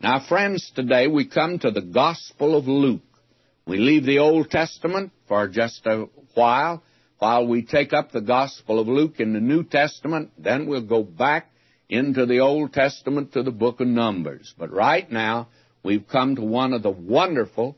Now, friends, today we come to the Gospel of Luke. We leave the Old Testament for just a while, while we take up the Gospel of Luke in the New Testament, then we'll go back into the Old Testament to the book of Numbers. But right now, we've come to one of the wonderful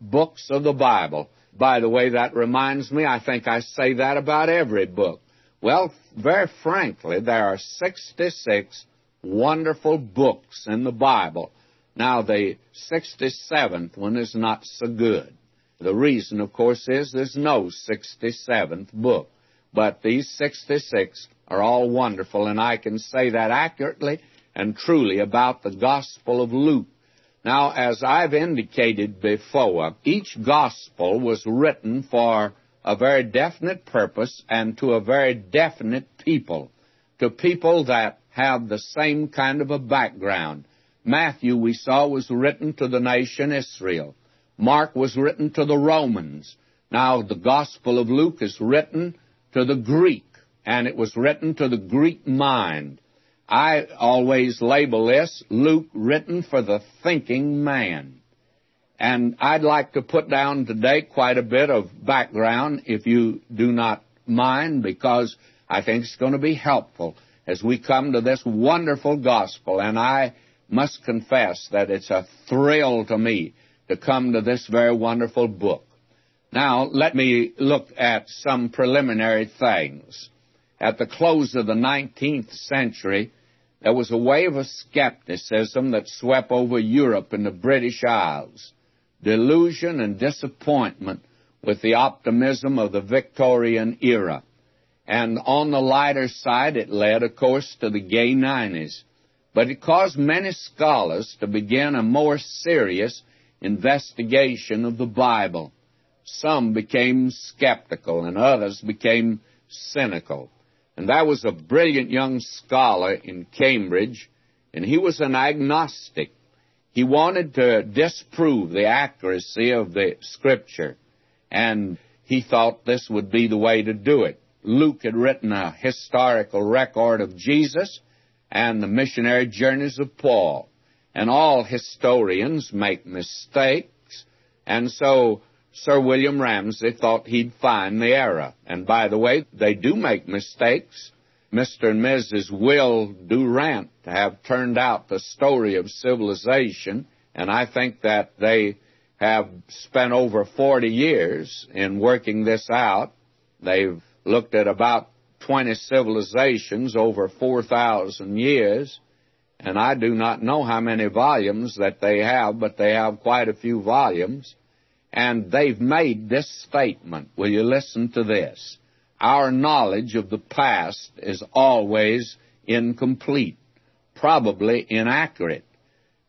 books of the Bible. By the way, that reminds me, I think I say that about every book. Well, very frankly, there are 66 wonderful books in the Bible. Now, the 67th one is not so good. The reason, of course, is there's no 67th book. But these 66 are all wonderful, and I can say that accurately and truly about the Gospel of Luke. Now, as I've indicated before, each Gospel was written for a very definite purpose and to a very definite people, to people that have the same kind of a background. Matthew, we saw, was written to the nation Israel. Mark was written to the Romans. Now, the Gospel of Luke is written to the Greek, and it was written to the Greek mind. I always label this Luke written for the thinking man. And I'd like to put down today quite a bit of background, if you do not mind, because I think it's going to be helpful as we come to this wonderful gospel. And I must confess that it's a thrill to me to come to this very wonderful book. Now, let me look at some preliminary things. At the close of the 19th century, there was a wave of skepticism that swept over Europe and the British Isles. Delusion and disappointment with the optimism of the Victorian era. And on the lighter side, it led, of course, to the gay 90s. But it caused many scholars to begin a more serious investigation of the Bible. Some became skeptical and others became cynical. And that was a brilliant young scholar in Cambridge, and he was an agnostic. He wanted to disprove the accuracy of the Scripture, and he thought this would be the way to do it. Luke had written a historical record of Jesus and the missionary journeys of Paul and all historians make mistakes, and so Sir William Ramsay thought he'd find the error. And by the way, they do make mistakes. Mr. and Mrs. Will Durant have turned out the story of civilization, and I think that they have spent over 40 years in working this out. They've looked at about 20 civilizations over 4,000 years, and I do not know how many volumes that they have, but they have quite a few volumes. And they've made this statement. Will you listen to this? Our knowledge of the past is always incomplete, probably inaccurate,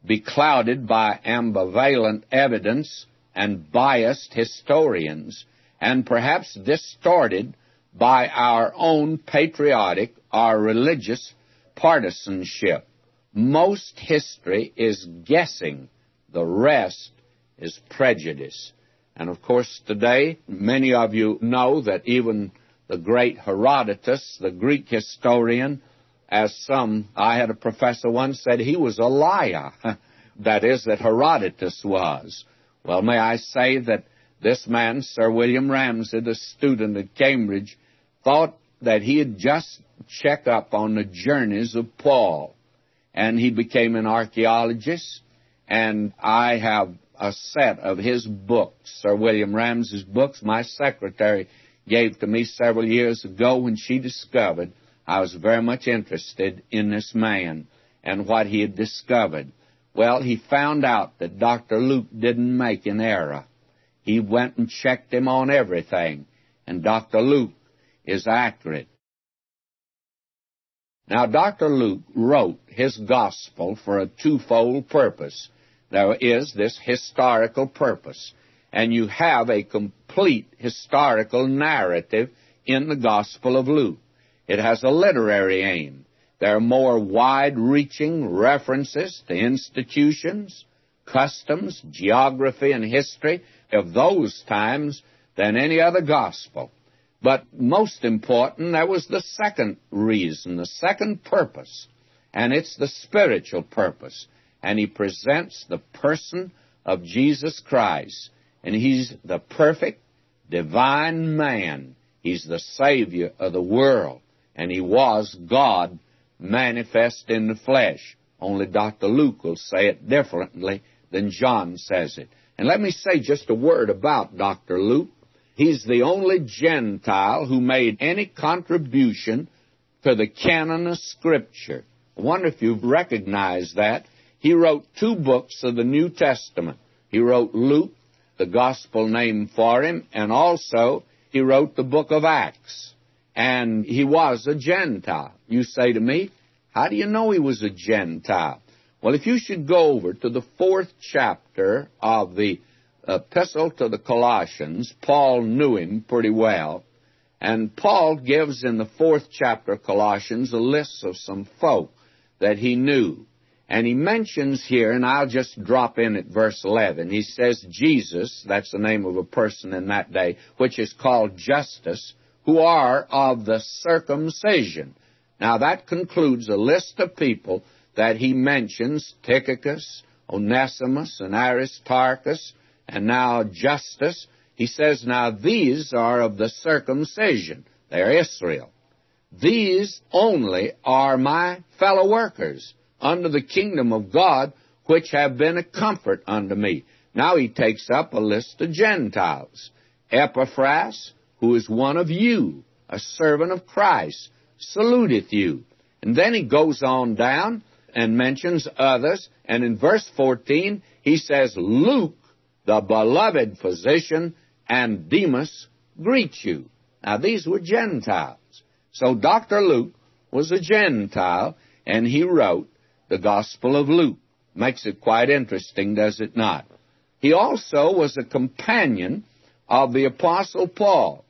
beclouded by ambivalent evidence and biased historians, and perhaps distorted by our own patriotic or religious partisanship. Most history is guessing, the rest is prejudice. And of course, today, many of you know that even the great Herodotus, the Greek historian, as some, I had a professor once said he was a liar. that is, that Herodotus was. Well, may I say that this man, Sir William Ramsay, the student at Cambridge, thought that he had just checked up on the journeys of Paul and he became an archaeologist. And I have a set of his books, Sir William Ramsay's books, my secretary gave to me several years ago when she discovered I was very much interested in this man and what he had discovered. Well, he found out that Dr. Luke didn't make an error. He went and checked him on everything, and Dr. Luke is accurate. Now, Dr. Luke wrote his gospel for a twofold purpose. There is this historical purpose, and you have a complete historical narrative in the Gospel of Luke. It has a literary aim. There are more wide reaching references to institutions, customs, geography, and history of those times than any other gospel. But most important, there was the second reason, the second purpose, and it's the spiritual purpose. and he presents the person of Jesus Christ. And he's the perfect, divine man. He's the Savior of the world. And he was God manifest in the flesh. Only Dr. Luke will say it differently than John says it. And let me say just a word about Dr. Luke. He's the only Gentile who made any contribution to the canon of Scripture. I wonder if you've recognized that. He wrote two books of the New Testament. He wrote Luke, the gospel name for him, and also he wrote the book of Acts. And he was a Gentile. You say to me, how do you know he was a Gentile? Well, if you should go over to the fourth chapter of the epistle to the Colossians, Paul knew him pretty well. And Paul gives in the fourth chapter of Colossians a list of some folk that he knew. And he mentions here, and I'll just drop in at verse 11, he says, Jesus, that's the name of a person in that day, which is called Justus, who are of the circumcision. Now that concludes a list of people that he mentions, Tychicus, Onesimus, and Aristarchus, and now Justus. He says, now these are of the circumcision. They're Israel. These only are my fellow workers under the kingdom of God, which have been a comfort unto me. Now he takes up a list of Gentiles. Epaphras, who is one of you, a servant of Christ, saluteth you. And then he goes on down and mentions others. And in verse 14, he says, Luke, the beloved physician, and Demas greet you. Now, these were Gentiles. So Dr. Luke was a Gentile, and he wrote the Gospel of Luke. Makes it quite interesting, does it not? He also was a companion of the Apostle Paul.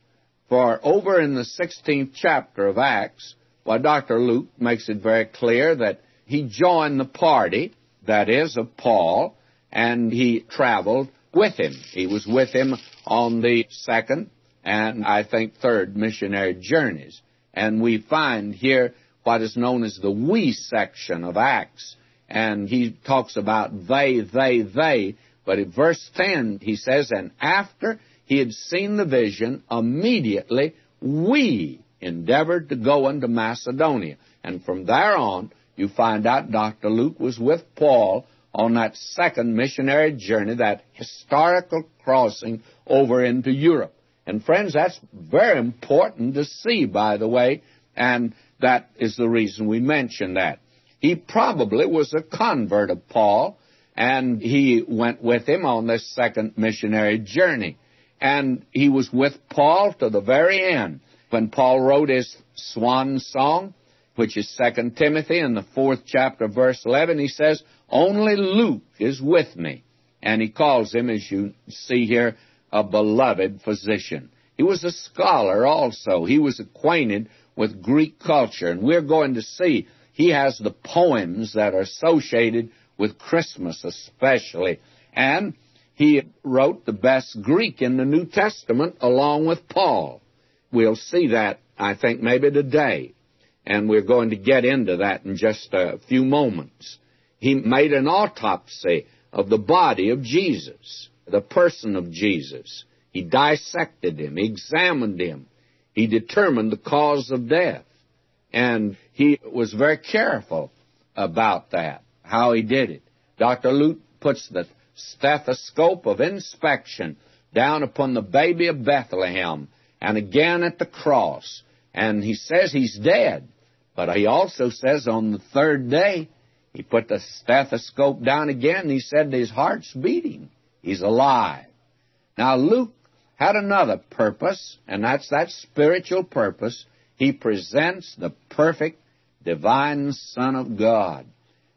For over in the 16th chapter of Acts, why Dr. Luke makes it very clear that he joined the party, that is, of Paul, and he traveled with him. He was with him on the second and I think third missionary journeys. And we find here what is known as the we section of Acts. And he talks about they, they, they. But in verse 10, he says, And after he had seen the vision, immediately we endeavored to go into Macedonia. And from there on, you find out Dr. Luke was with Paul on that second missionary journey, that historical crossing over into Europe. And friends, that's very important to see, by the way, and that is the reason we mention that. He probably was a convert of Paul, and he went with him on this second missionary journey. And he was with Paul to the very end. When Paul wrote his swan song, which is 2 Timothy in the fourth chapter, verse 11, he says, Only Luke is with me. And he calls him, as you see here, a beloved physician. He was a scholar also. He was acquainted with Greek culture, and we're going to see he has the poems that are associated with Christmas especially. And he wrote the best Greek in the New Testament along with Paul. We'll see that, I think, maybe today and we're going to get into that in just a few moments. He made an autopsy of the body of Jesus, the person of Jesus. He dissected him, examined him, he determined the cause of death. And he was very careful about that, how he did it. Dr. Luke puts the stethoscope of inspection down upon the baby of Bethlehem and again at the cross. And he says he's dead. But he also says on the third day, he put the stethoscope down again and he said his heart's beating. He's alive. Now, Luke had another purpose, and that's that spiritual purpose. He presents the perfect divine Son of God.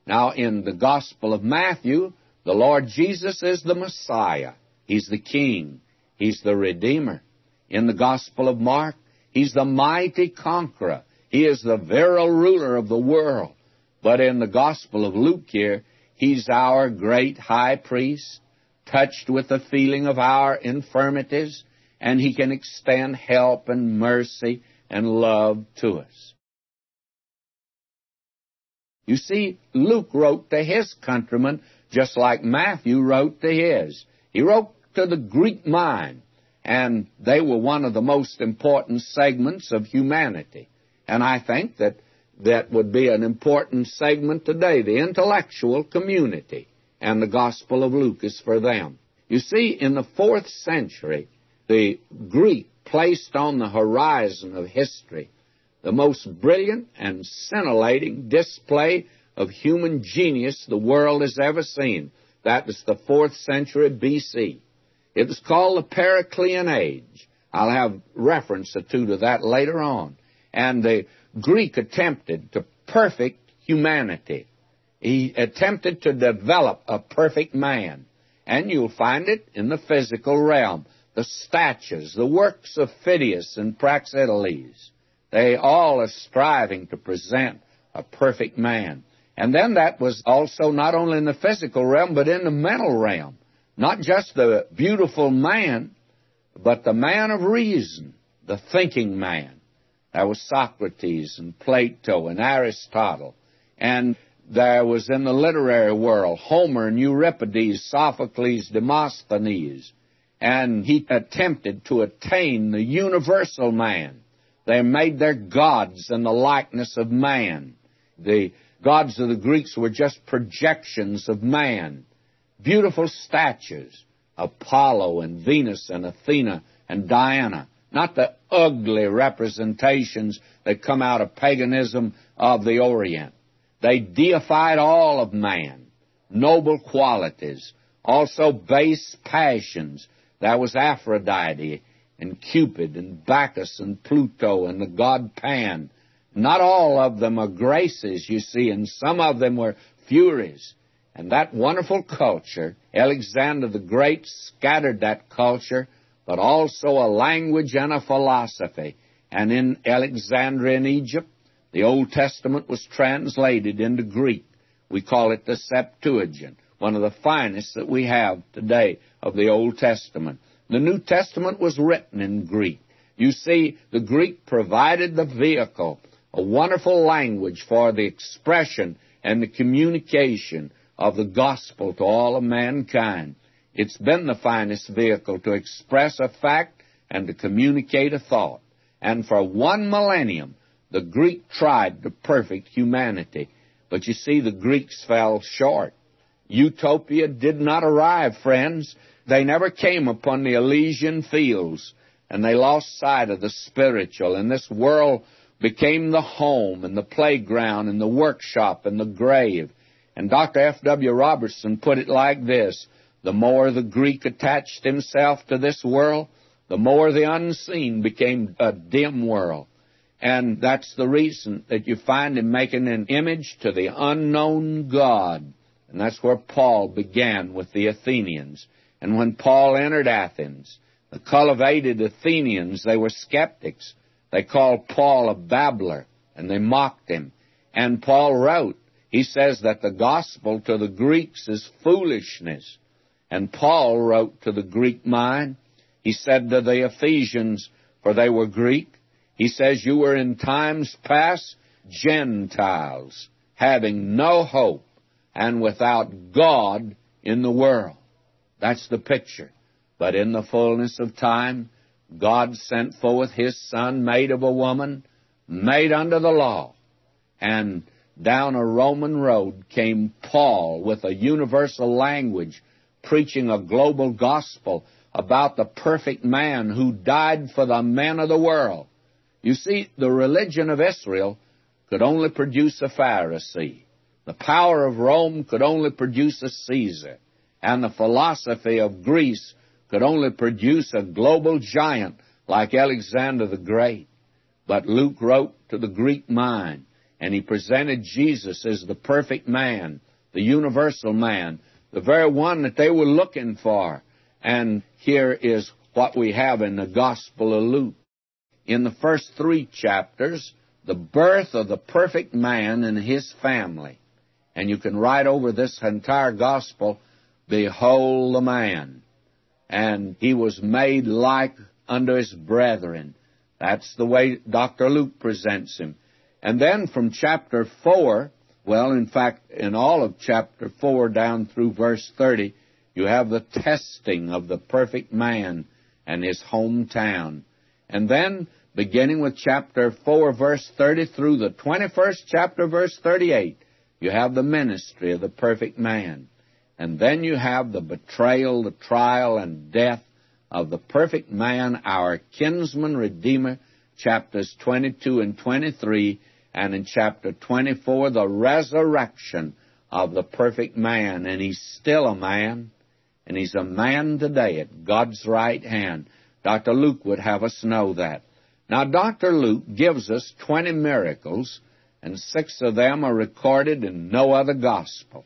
Now, in the Gospel of Matthew, the Lord Jesus is the Messiah. He's the King. He's the Redeemer. In the Gospel of Mark, He's the mighty conqueror. He is the virile ruler of the world. But in the Gospel of Luke here, he's our great high priest, touched with the feeling of our infirmities, and he can extend help and mercy and love to us. You see, Luke wrote to his countrymen just like Matthew wrote to his. He wrote to the Greek mind, and they were one of the most important segments of humanity. And I think that that would be an important segment today, the intellectual community, and the Gospel of Luke is for them. You see, in the fourth century, the Greek placed on the horizon of history the most brilliant and scintillating display of human genius the world has ever seen. That was the fourth century BC. It was called the Periclean Age. I'll have reference or two to that later on. And the Greek attempted to perfect humanity. He attempted to develop a perfect man. And you'll find it in the physical realm. The statues, the works of Phidias and Praxiteles, they all are striving to present a perfect man. And then that was also not only in the physical realm, but in the mental realm. Not just the beautiful man, but the man of reason, the thinking man. There was Socrates and Plato and Aristotle. And there was in the literary world Homer and Euripides, Sophocles, Demosthenes. And he attempted to attain the universal man. They made their gods in the likeness of man. The gods of the Greeks were just projections of man. Beautiful statues, Apollo and Venus and Athena and Diana, not the ugly representations that come out of paganism of the Orient. They deified all of man, noble qualities, also base passions. There was Aphrodite and Cupid and Bacchus and Pluto and the god Pan. Not all of them are graces, you see, and some of them were furies. And that wonderful culture, Alexander the Great scattered that culture, but also a language and a philosophy. And in Alexandria in Egypt, the Old Testament was translated into Greek. We call it the Septuagint, one of the finest that we have today of the Old Testament. The New Testament was written in Greek. You see, the Greek provided the vehicle, a wonderful language for the expression and the communication of the gospel to all of mankind. It's been the finest vehicle to express a fact and to communicate a thought. And for one millennium, the Greek tried to perfect humanity. But you see, the Greeks fell short. Utopia did not arrive, friends. They never came upon the Elysian fields, and they lost sight of the spiritual, and this world became the home and the playground and the workshop and the grave. And Dr. F.W. Robertson put it like this The more the Greek attached himself to this world, the more the unseen became a dim world. And that's the reason that you find him making an image to the unknown God. And that's where Paul began with the Athenians. And when Paul entered Athens, the cultivated Athenians, they were skeptics. They called Paul a babbler, and they mocked him. And Paul wrote, he says that the gospel to the Greeks is foolishness. And Paul wrote to the Greek mind, he said to the Ephesians, for they were Greek, he says, You were in times past Gentiles, having no hope and without God in the world. That's the picture. But in the fullness of time, God sent forth His Son, made of a woman, made under the law. And down a Roman road came Paul with a universal language, preaching a global gospel about the perfect man who died for the men of the world. You see, the religion of Israel could only produce a Pharisee. The power of Rome could only produce a Caesar. And the philosophy of Greece could only produce a global giant like Alexander the Great. But Luke wrote to the Greek mind, and he presented Jesus as the perfect man, the universal man, the very one that they were looking for. And here is what we have in the Gospel of Luke in the first three chapters the birth of the perfect man and his family. And you can write over this entire gospel, Behold the man. And he was made like unto his brethren. That's the way Dr. Luke presents him. And then from chapter 4 Well, in fact, in all of chapter 4 down through verse 30, you have the testing of the perfect man and his hometown. And then, beginning with chapter 4, verse 30 through the 21st chapter, verse 38, you have the ministry of the perfect man. And then you have the betrayal, the trial, and death of the perfect man, our kinsman redeemer, chapters 22 and 23, and in chapter 24, the resurrection of the perfect man. And he's still a man, and he's a man today at God's right hand. Dr. Luke would have us know that. Now, Dr. Luke gives us 20 miracles, and six of them are recorded in no other gospel.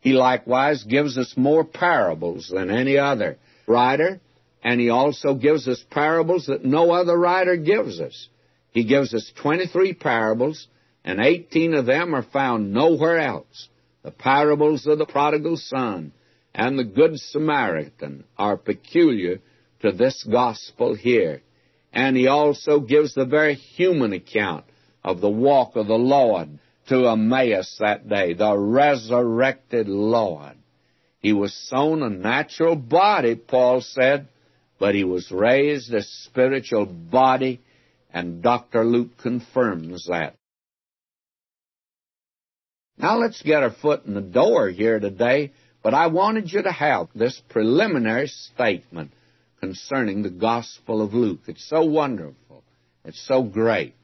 He likewise gives us more parables than any other writer, and he also gives us parables that no other writer gives us. He gives us 23 parables, and 18 of them are found nowhere else. The parables of the prodigal son and the good Samaritan are peculiar to this gospel here. And he also gives the very human account of the walk of the Lord to Emmaus that day, the resurrected Lord. He was sown a natural body, Paul said, but he was raised a spiritual body, and Dr. Luke confirms that. Now let's get our foot in the door here today, but I wanted you to have this preliminary statement concerning the Gospel of Luke. It's so wonderful. It's so great.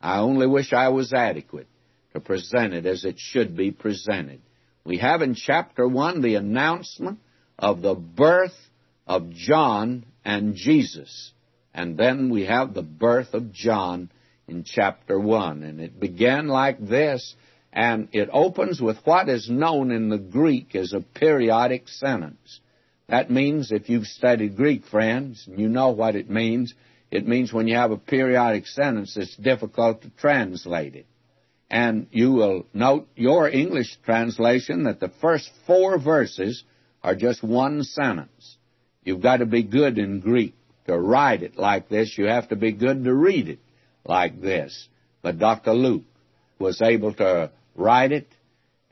I only wish I was adequate to present it as it should be presented. We have in chapter 1 the announcement of the birth of John and Jesus. And then we have the birth of John in chapter 1. And it began like this, and it opens with what is known in the Greek as a periodic sentence. That means, if you've studied Greek, friends, and you know what it means. It means when you have a periodic sentence, it's difficult to translate it. And you will note your English translation that the first four verses are just one sentence. You've got to be good in Greek to write it like this. You have to be good to read it like this. But Dr. Luke was able to write it,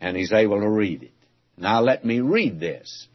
and he's able to read it. Now let me read this.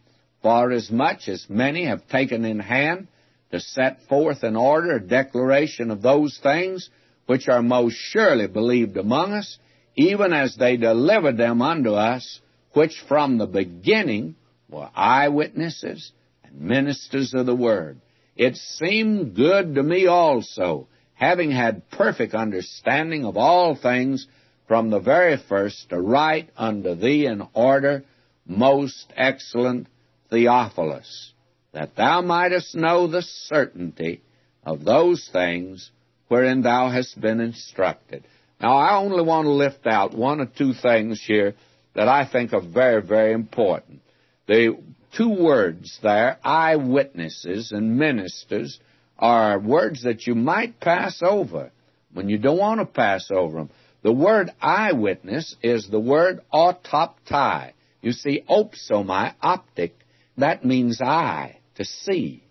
For as much as many have taken in hand to set forth in order a declaration of those things which are most surely believed among us, even as they delivered them unto us, which from the beginning were eyewitnesses and ministers of the word. It seemed good to me also, having had perfect understanding of all things from the very first, to write unto thee in order, most excellent Theophilus, that thou mightest know the certainty of those things wherein thou hast been instructed. Now, I only want to lift out one or two things here that I think are very, very important. The two words there, eyewitnesses and ministers, are words that you might pass over when you don't want to pass over them. The word eyewitness is the word autoptai. You see, opsomai, optic, that means eye, to see.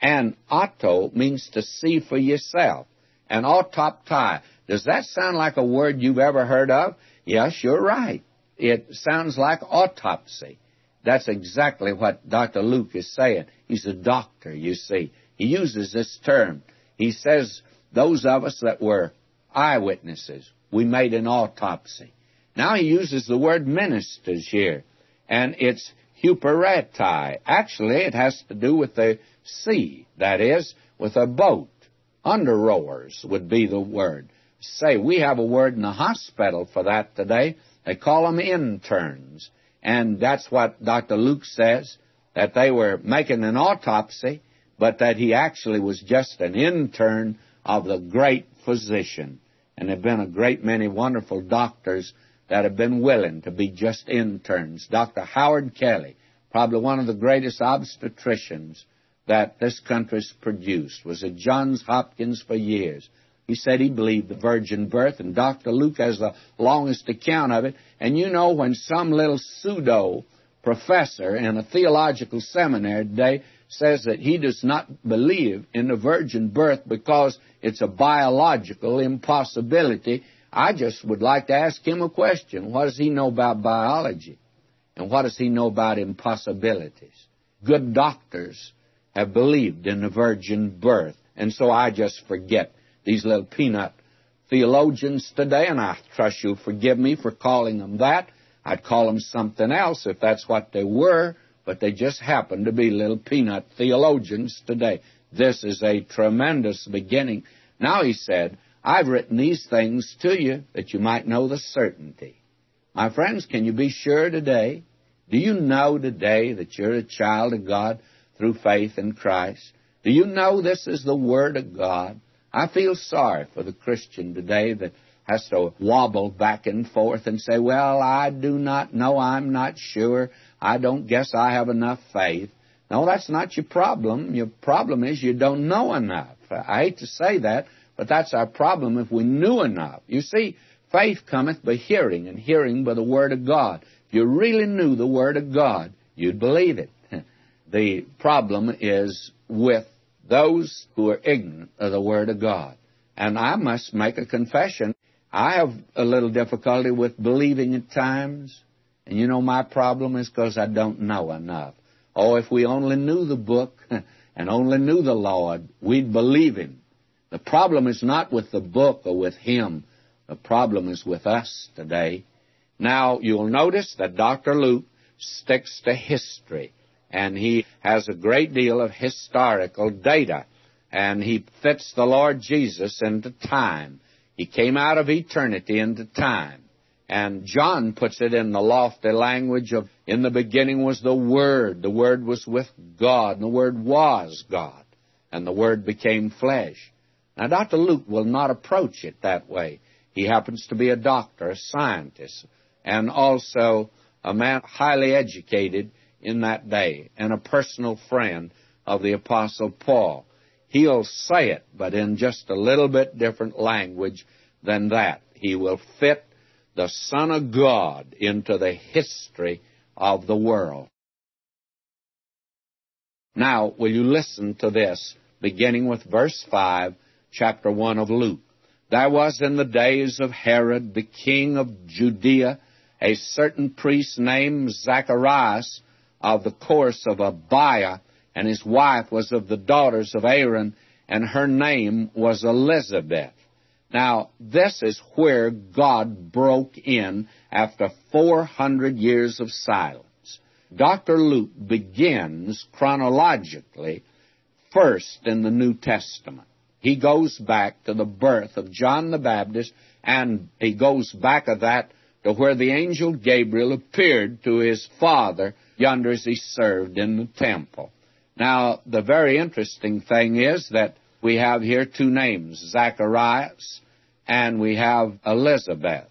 And auto means to see for yourself. And autoptai, does that sound like a word you've ever heard of? Yes, you're right. It sounds like autopsy. That's exactly what Dr. Luke is saying. He's a doctor, you see. He uses this term. He says, those of us that were eyewitnesses, we made an autopsy. Now he uses the word ministers here, and it's huperetai. Actually, it has to do with the sea, that is, with a boat. Under rowers would be the word. Say, we have a word in the hospital for that today. They call them interns. And that's what Dr. Luke says, that they were making an autopsy, but that he actually was just an intern of the great physician. And there have been a great many wonderful doctors that have been willing to be just interns. Dr. Howard Kelly, probably one of the greatest obstetricians that this country's produced, was at Johns Hopkins for years. He said he believed the virgin birth, and Dr. Luke has the longest account of it. And you know, when some little pseudo professor in a theological seminary today says that he does not believe in the virgin birth because it's a biological impossibility, I just would like to ask him a question. What does he know about biology? And what does he know about impossibilities? Good doctors have believed in the virgin birth. And so I just forget these little peanut theologians today, and I trust you'll forgive me for calling them that. I'd call them something else if that's what they were, but they just happen to be little peanut theologians today. This is a tremendous beginning. Now he said, I've written these things to you that you might know the certainty. My friends, can you be sure today? Do you know today that you're a child of God through faith in Christ? Do you know this is the Word of God? I feel sorry for the Christian today that has to wobble back and forth and say, Well, I do not know, I'm not sure, I don't guess I have enough faith. No, that's not your problem. Your problem is you don't know enough. I hate to say that, but that's our problem if we knew enough. You see, faith cometh by hearing, and hearing by the Word of God. If you really knew the Word of God, you'd believe it. the problem is with those who are ignorant of the Word of God. And I must make a confession. I have a little difficulty with believing at times. And you know, my problem is because I don't know enough. Oh, if we only knew the book and only knew the Lord, we'd believe Him. The problem is not with the book or with Him. The problem is with us today. Now, you'll notice that Dr. Luke sticks to history, and he has a great deal of historical data, and he fits the Lord Jesus into time. He came out of eternity into time. And John puts it in the lofty language of, in the beginning was the Word, the Word was with God, and the Word was God, and the Word became flesh. Now, Dr. Luke will not approach it that way. He happens to be a doctor, a scientist, and also a man highly educated in that day, and a personal friend of the Apostle Paul. He'll say it, but in just a little bit different language than that. He will fit the Son of God into the history of the world. Now, will you listen to this, beginning with verse 5, chapter 1 of Luke. There was in the days of Herod, the king of Judea, a certain priest named Zacharias of the course of Abiah, and his wife was of the daughters of Aaron, and her name was Elizabeth. Now, this is where God broke in after 400 years of silence. Dr. Luke begins chronologically first in the New Testament. He goes back to the birth of John the Baptist, and he goes back of that to where the angel Gabriel appeared to his father yonder as he served in the temple. Now, the very interesting thing is that we have here two names, Zacharias and we have Elizabeth.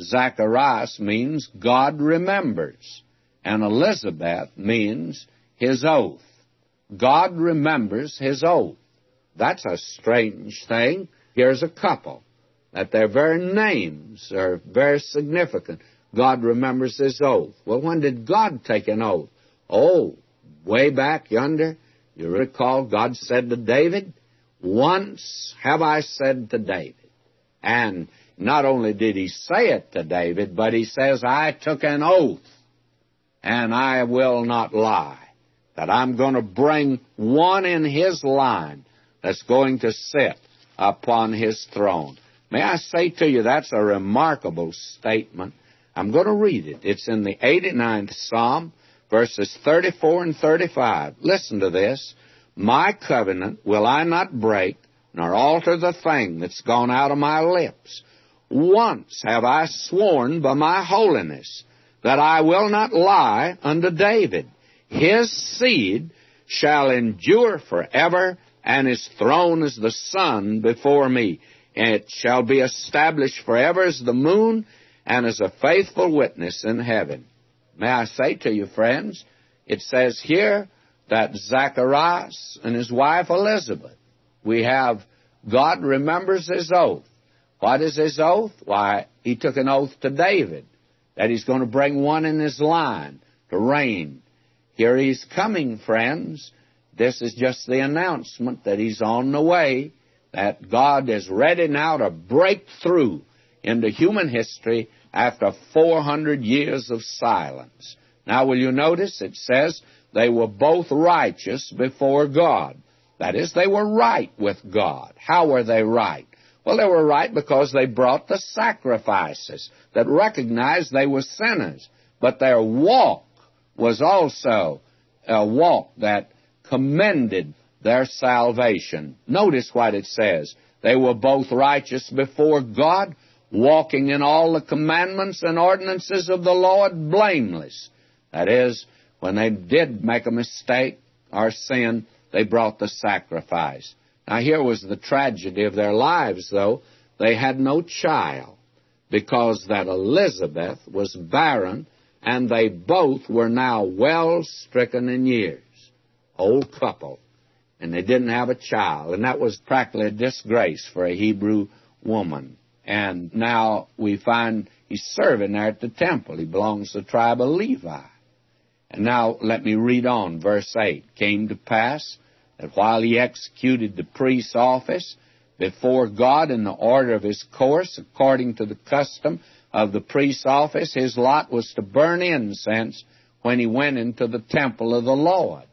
Zacharias means God remembers, and Elizabeth means his oath. God remembers his oath. That's a strange thing. Here's a couple that their very names are very significant. God remembers his oath. Well, when did God take an oath? Oh, way back yonder. You recall God said to David, Once have I said to David. And not only did he say it to David, but he says, I took an oath and I will not lie. That I'm going to bring one in his line that's going to sit upon his throne. May I say to you, that's a remarkable statement. I'm going to read it. It's in the 89th Psalm, verses 34 and 35. Listen to this. My covenant will I not break, nor alter the thing that's gone out of my lips. Once have I sworn by my holiness that I will not lie unto David. His seed shall endure forever, and his throne is the sun before me. And it shall be established forever as the moon and as a faithful witness in heaven. May I say to you, friends, it says here that Zacharias and his wife Elizabeth, we have God remembers his oath. What is his oath? Why, he took an oath to David that he's going to bring one in his line to reign. Here he's coming, friends. This is just the announcement that he's on the way, that God is ready now to break through into human history after 400 years of silence. Now, will you notice it says they were both righteous before God. That is, they were right with God. How were they right? Well, they were right because they brought the sacrifices that recognized they were sinners. But their walk was also a walk that commended their salvation. Notice what it says. They were both righteous before God, walking in all the commandments and ordinances of the Lord blameless. That is, when they did make a mistake or sin, they brought the sacrifice. Now, here was the tragedy of their lives, though. They had no child because that Elizabeth was barren and they both were now well stricken in years. Old couple. And they didn't have a child. And that was practically a disgrace for a Hebrew woman. And now we find he's serving there at the temple. He belongs to the tribe of Levi. And now let me read on. Verse 8. Came to pass that while he executed the priest's office before God in the order of his course, according to the custom of the priest's office, his lot was to burn incense when he went into the temple of the Lord.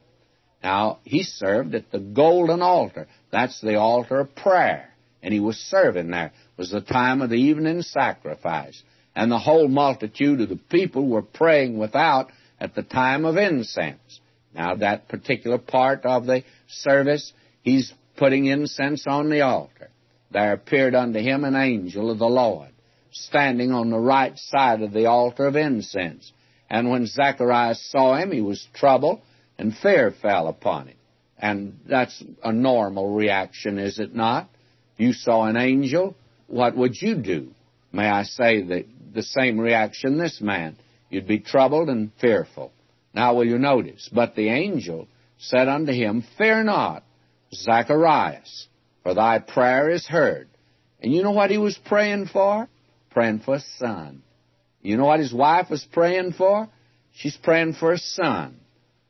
Now, he served at the golden altar. That's the altar of prayer. And he was serving there. It was the time of the evening sacrifice. And the whole multitude of the people were praying without at the time of incense. Now, that particular part of the service, he's putting incense on the altar. There appeared unto him an angel of the Lord, standing on the right side of the altar of incense. And when Zacharias saw him, he was troubled, and fear fell upon him. And that's a normal reaction, is it not? You saw an angel, what would you do? May I say that the same reaction this man. You'd be troubled and fearful. Now will you notice? But the angel said unto him, Fear not, Zacharias, for thy prayer is heard. And you know what he was praying for? Praying for a son. You know what his wife was praying for? She's praying for a son.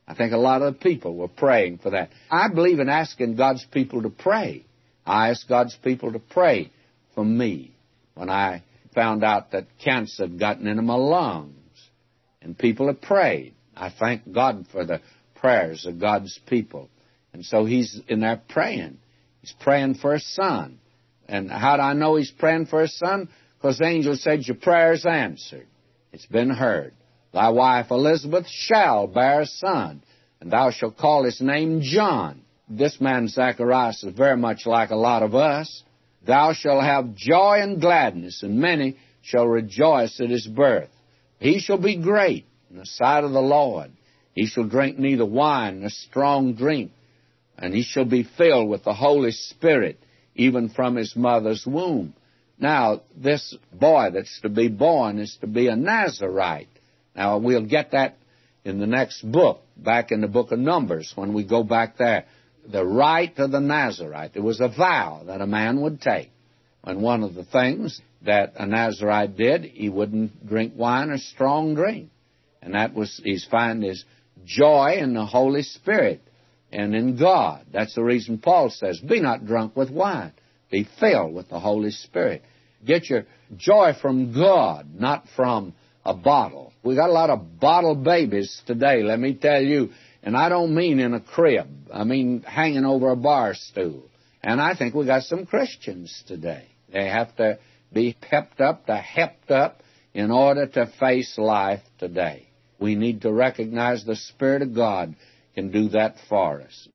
I think a lot of the people were praying for that. I believe in asking God's people to pray. I asked God's people to pray for me when I found out that cancer had gotten into my lungs. And people have prayed. I thank God for the prayers of God's people. And so he's in there praying. He's praying for a son. And how do I know he's praying for a son? Because the angel said, Your prayer's answered. It's been heard. Thy wife Elizabeth shall bear a son, and thou shalt call his name John. This man Zacharias is very much like a lot of us. Thou shalt have joy and gladness, and many shall rejoice at his birth. He shall be great in the sight of the Lord. He shall drink neither wine nor strong drink, and he shall be filled with the Holy Spirit, even from his mother's womb. Now, this boy that's to be born is to be a Nazarite. Now, we'll get that in the next book, back in the book of Numbers, when we go back there. The rite of the Nazarite. It was a vow that a man would take. And one of the things that a Nazarite did, he wouldn't drink wine or strong drink. And that was, he's finding his joy in the Holy Spirit and in God. That's the reason Paul says, be not drunk with wine. Be filled with the Holy Spirit. Get your joy from God, not from a bottle. We got a lot of bottle babies today, let me tell you. And I don't mean in a crib. I mean hanging over a bar stool. And I think we got some Christians today. They have to be pepped up, to hepped up in order to face life today. We need to recognize the Spirit of God can do that for us.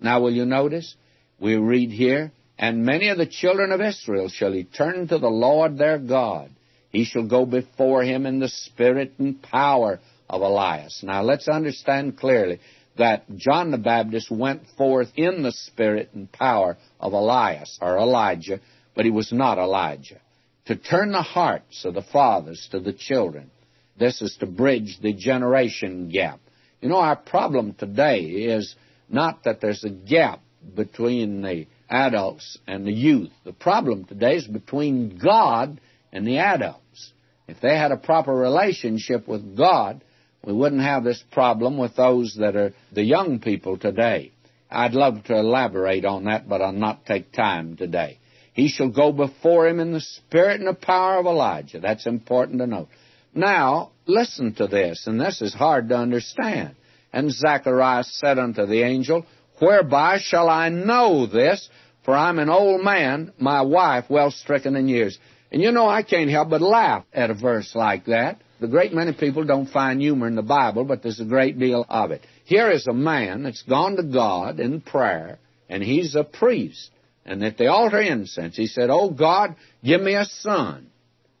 Now, will you notice? We read here, And many of the children of Israel shall he turn to the Lord their God. He shall go before him in the spirit and power of Elias. Now, let's understand clearly that John the Baptist went forth in the spirit and power of Elias, or Elijah, but he was not Elijah to turn the hearts of the fathers to the children. This is to bridge the generation gap. You know, our problem today is not that there's a gap between the adults and the youth. The problem today is between God and the adults. If they had a proper relationship with God, we wouldn't have this problem with those that are the young people today. I'd love to elaborate on that, but I'll not take time today. He shall go before him in the spirit and the power of Elijah. That's important to note. Now, listen to this, and this is hard to understand. And Zacharias said unto the angel, Whereby shall I know this? For I'm an old man, my wife well stricken in years. And you know, I can't help but laugh at a verse like that. The great many people don't find humor in the Bible, but there's a great deal of it. Here is a man that's gone to God in prayer, and he's a priest. And at the altar incense, he said, Oh God, give me a son.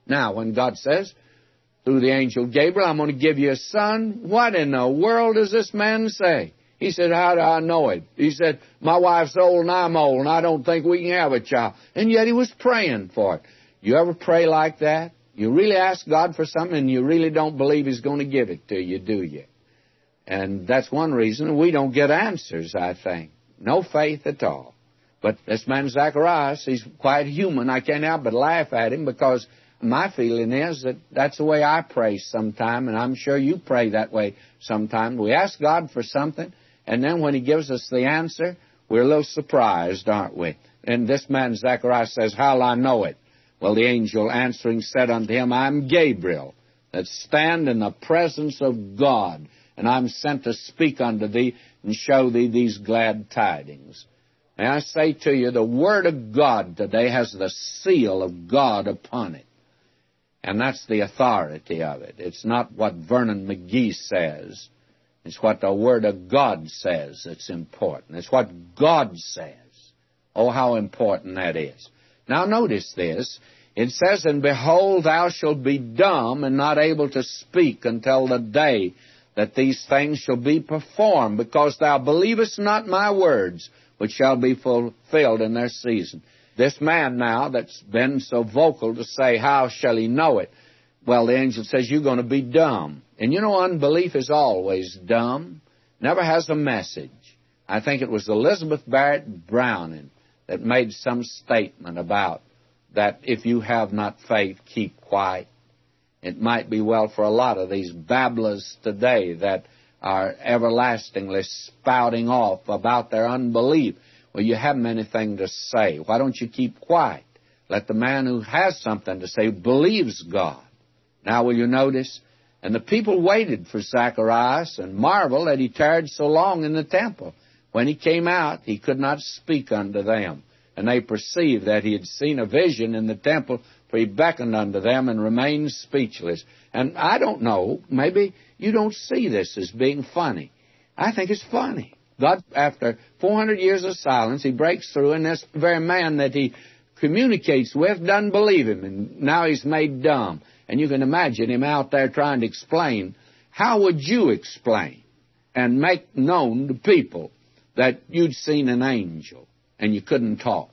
Now, when God says, through the angel Gabriel, I'm going to give you a son, what in the world does this man say? He said, How do I know it? He said, My wife's old and I'm old and I don't think we can have a child. And yet he was praying for it. You ever pray like that? You really ask God for something and you really don't believe He's going to give it to you, do you? And that's one reason we don't get answers, I think. No faith at all. But this man Zacharias, he's quite human. I can't help but laugh at him because my feeling is that that's the way I pray sometime, and I'm sure you pray that way sometime. We ask God for something, and then when He gives us the answer, we're a little surprised, aren't we? And this man Zacharias says, How'll I know it? Well, the angel answering said unto him, I'm Gabriel, that stand in the presence of God, and I'm sent to speak unto thee and show thee these glad tidings. May I say to you, the Word of God today has the seal of God upon it. And that's the authority of it. It's not what Vernon McGee says. It's what the Word of God says that's important. It's what God says. Oh, how important that is. Now notice this. It says, And behold, thou shalt be dumb and not able to speak until the day that these things shall be performed, because thou believest not my words, which shall be fulfilled in their season. This man now that's been so vocal to say, How shall he know it? Well, the angel says, You're going to be dumb. And you know, unbelief is always dumb, never has a message. I think it was Elizabeth Barrett Browning that made some statement about that if you have not faith, keep quiet. It might be well for a lot of these babblers today that are everlastingly spouting off about their unbelief. Well, you haven't anything to say. Why don't you keep quiet? Let the man who has something to say believes God. Now, will you notice? And the people waited for Zacharias and marveled that he tarried so long in the temple. When he came out, he could not speak unto them and they perceived that he had seen a vision in the temple, for he beckoned unto them and remained speechless. And I don't know, maybe you don't see this as being funny. I think it's funny. God, after 400 years of silence, he breaks through, and this very man that he communicates with doesn't believe him, and now he's made dumb. And you can imagine him out there trying to explain. How would you explain and make known to people that you'd seen an angel? and you couldn't talk.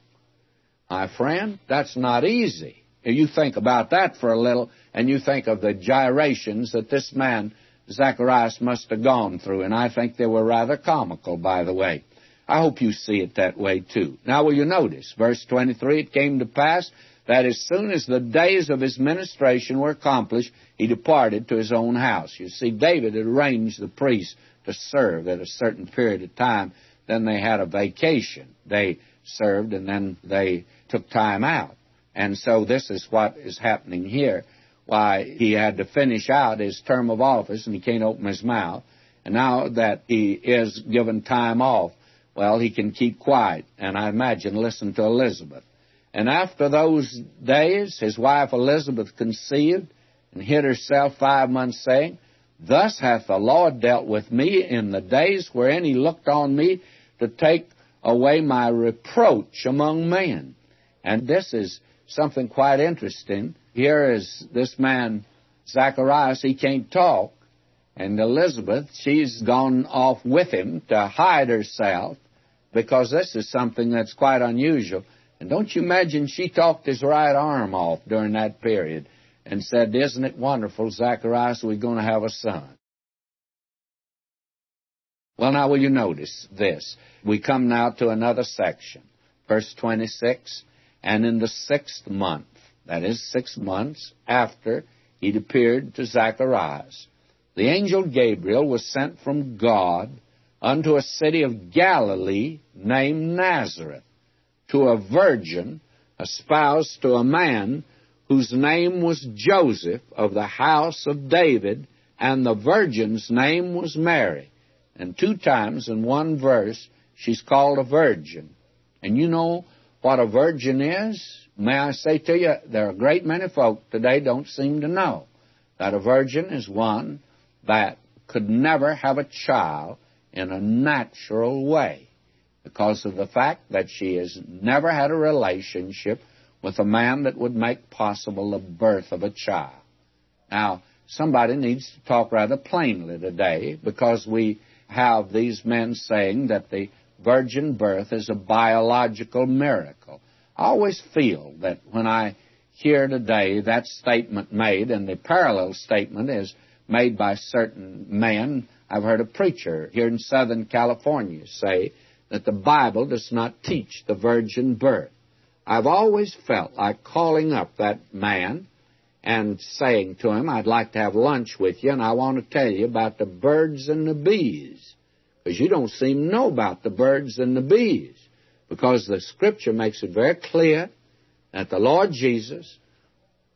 My friend, that's not easy. You think about that for a little, and you think of the gyrations that this man, Zacharias, must have gone through, and I think they were rather comical, by the way. I hope you see it that way, too. Now, will you notice, verse 23, it came to pass that as soon as the days of his ministration were accomplished, he departed to his own house. You see, David had arranged the priests to serve at a certain period of time then they had a vacation. They served and then they took time out. And so this is what is happening here. Why he had to finish out his term of office and he can't open his mouth. And now that he is given time off, well, he can keep quiet and I imagine listen to Elizabeth. And after those days, his wife Elizabeth conceived and hid herself five months, saying, Thus hath the Lord dealt with me in the days wherein he looked on me to take away my reproach among men. And this is something quite interesting. Here is this man, Zacharias, he can't talk. And Elizabeth, she's gone off with him to hide herself because this is something that's quite unusual. And don't you imagine she talked his right arm off during that period and said, Isn't it wonderful, Zacharias, we're going to have a son? Well, now will you notice this? We come now to another section. Verse 26, and in the sixth month, that is six months after he'd appeared to Zacharias, the angel Gabriel was sent from God unto a city of Galilee named Nazareth to a virgin espoused to a man whose name was Joseph of the house of David, and the virgin's name was Mary. And two times in one verse, she's called a virgin. And you know what a virgin is? May I say to you, there are a great many folk today don't seem to know that a virgin is one that could never have a child in a natural way because of the fact that she has never had a relationship with a man that would make possible the birth of a child. Now, somebody needs to talk rather plainly today because we have these men saying that the virgin birth is a biological miracle. I always feel that when I hear today that statement made, and the parallel statement is made by certain men. I've heard a preacher here in Southern California say that the Bible does not teach the virgin birth. I've always felt like calling up that man and saying to him, I'd like to have lunch with you, and I want to tell you about the birds and the bees. Because you don't seem to know about the birds and the bees. Because the Scripture makes it very clear that the Lord Jesus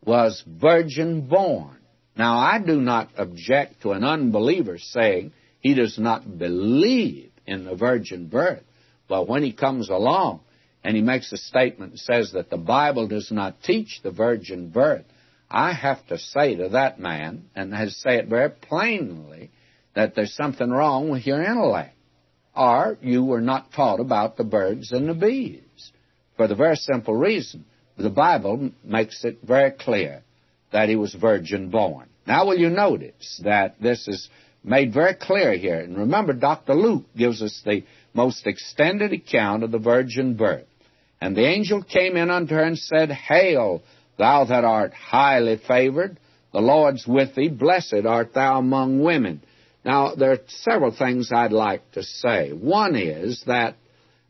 was virgin born. Now, I do not object to an unbeliever saying he does not believe in the virgin birth. But when he comes along and he makes a statement and says that the Bible does not teach the virgin birth, I have to say to that man, and I say it very plainly, that there's something wrong with your intellect. Or you were not taught about the birds and the bees. For the very simple reason, the Bible makes it very clear that he was virgin born. Now, will you notice that this is made very clear here? And remember, Dr. Luke gives us the most extended account of the virgin birth. And the angel came in unto her and said, Hail, thou that art highly favored, the Lord's with thee, blessed art thou among women. Now, there are several things I'd like to say. One is that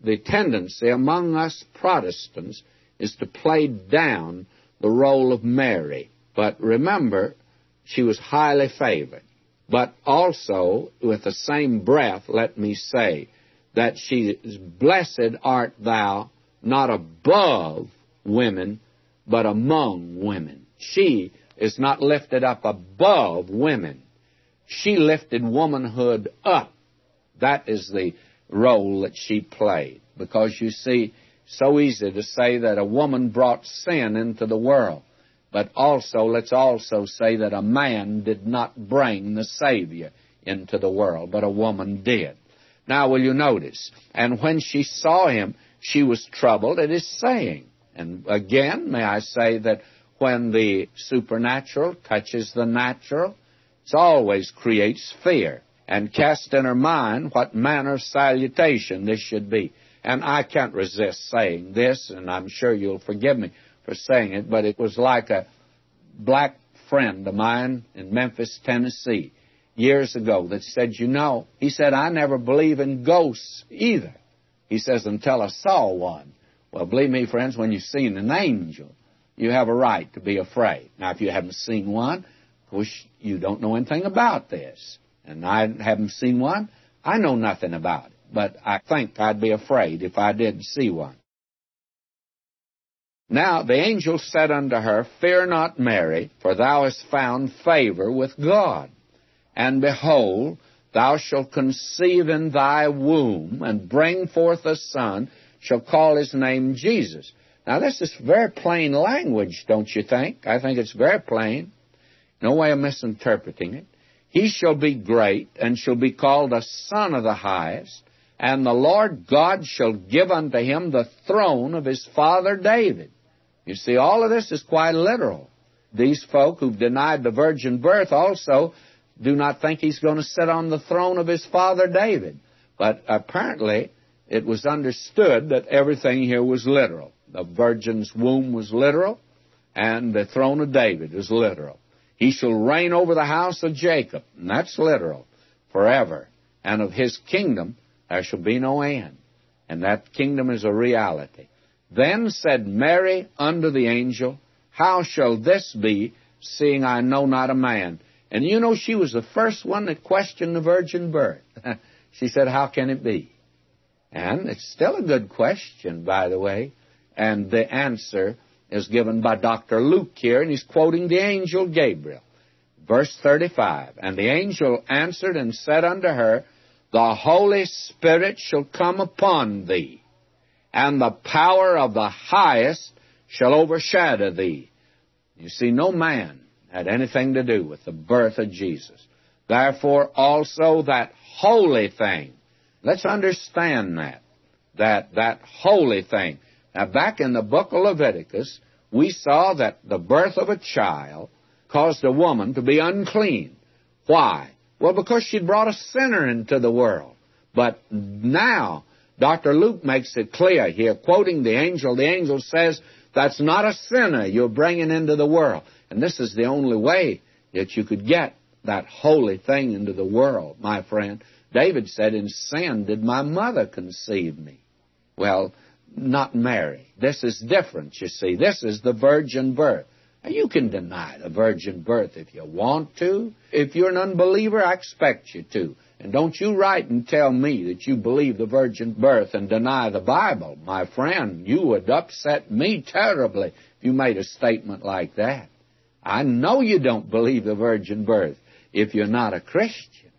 the tendency among us Protestants is to play down the role of Mary. But remember, she was highly favored. But also, with the same breath, let me say that she is blessed art thou not above women, but among women. She is not lifted up above women. She lifted womanhood up. That is the role that she played. Because you see, so easy to say that a woman brought sin into the world. But also, let's also say that a man did not bring the Savior into the world, but a woman did. Now, will you notice? And when she saw him, she was troubled at his saying. And again, may I say that when the supernatural touches the natural, it always creates fear and cast in her mind what manner of salutation this should be. And I can't resist saying this, and I'm sure you'll forgive me for saying it, but it was like a black friend of mine in Memphis, Tennessee, years ago that said, You know, he said, I never believe in ghosts either. He says, until I saw one. Well, believe me, friends, when you've seen an angel, you have a right to be afraid. Now, if you haven't seen one, of course, you don't know anything about this. And I haven't seen one. I know nothing about it. But I think I'd be afraid if I didn't see one. Now the angel said unto her, Fear not, Mary, for thou hast found favor with God. And behold, thou shalt conceive in thy womb, and bring forth a son, shall call his name Jesus. Now this is very plain language, don't you think? I think it's very plain. No way of misinterpreting it. He shall be great, and shall be called a son of the highest, and the Lord God shall give unto him the throne of his father David you see, all of this is quite literal. These folk who've denied the virgin birth also do not think he's going to sit on the throne of his father David. But apparently, it was understood that everything here was literal. The virgin's womb was literal, and the throne of David is literal. He shall reign over the house of Jacob, and that's literal, forever. And of his kingdom there shall be no end. And that kingdom is a reality. Then said Mary unto the angel, How shall this be, seeing I know not a man? And you know she was the first one that questioned the virgin birth. she said, How can it be? And it's still a good question, by the way. And the answer is given by Dr. Luke here, and he's quoting the angel Gabriel. Verse 35 And the angel answered and said unto her, The Holy Spirit shall come upon thee, and the power of the highest shall overshadow thee. You see, no man had anything to do with the birth of Jesus. Therefore, also that holy thing. Let's understand that. That, that holy thing. Now, back in the book of Leviticus, we saw that the birth of a child caused a woman to be unclean. Why? Well, because she brought a sinner into the world. But now, Dr. Luke makes it clear here, quoting the angel, the angel says, that's not a sinner you're bringing into the world. And this is the only way that you could get that holy thing into the world, my friend. David said, In sin did my mother conceive me. Well, not Mary. This is different, you see. This is the virgin birth. You can deny the virgin birth if you want to. If you're an unbeliever, I expect you to. And don't you write and tell me that you believe the virgin birth and deny the Bible. My friend, you would upset me terribly if you made a statement like that. I know you don't believe the virgin birth if you're not a Christian.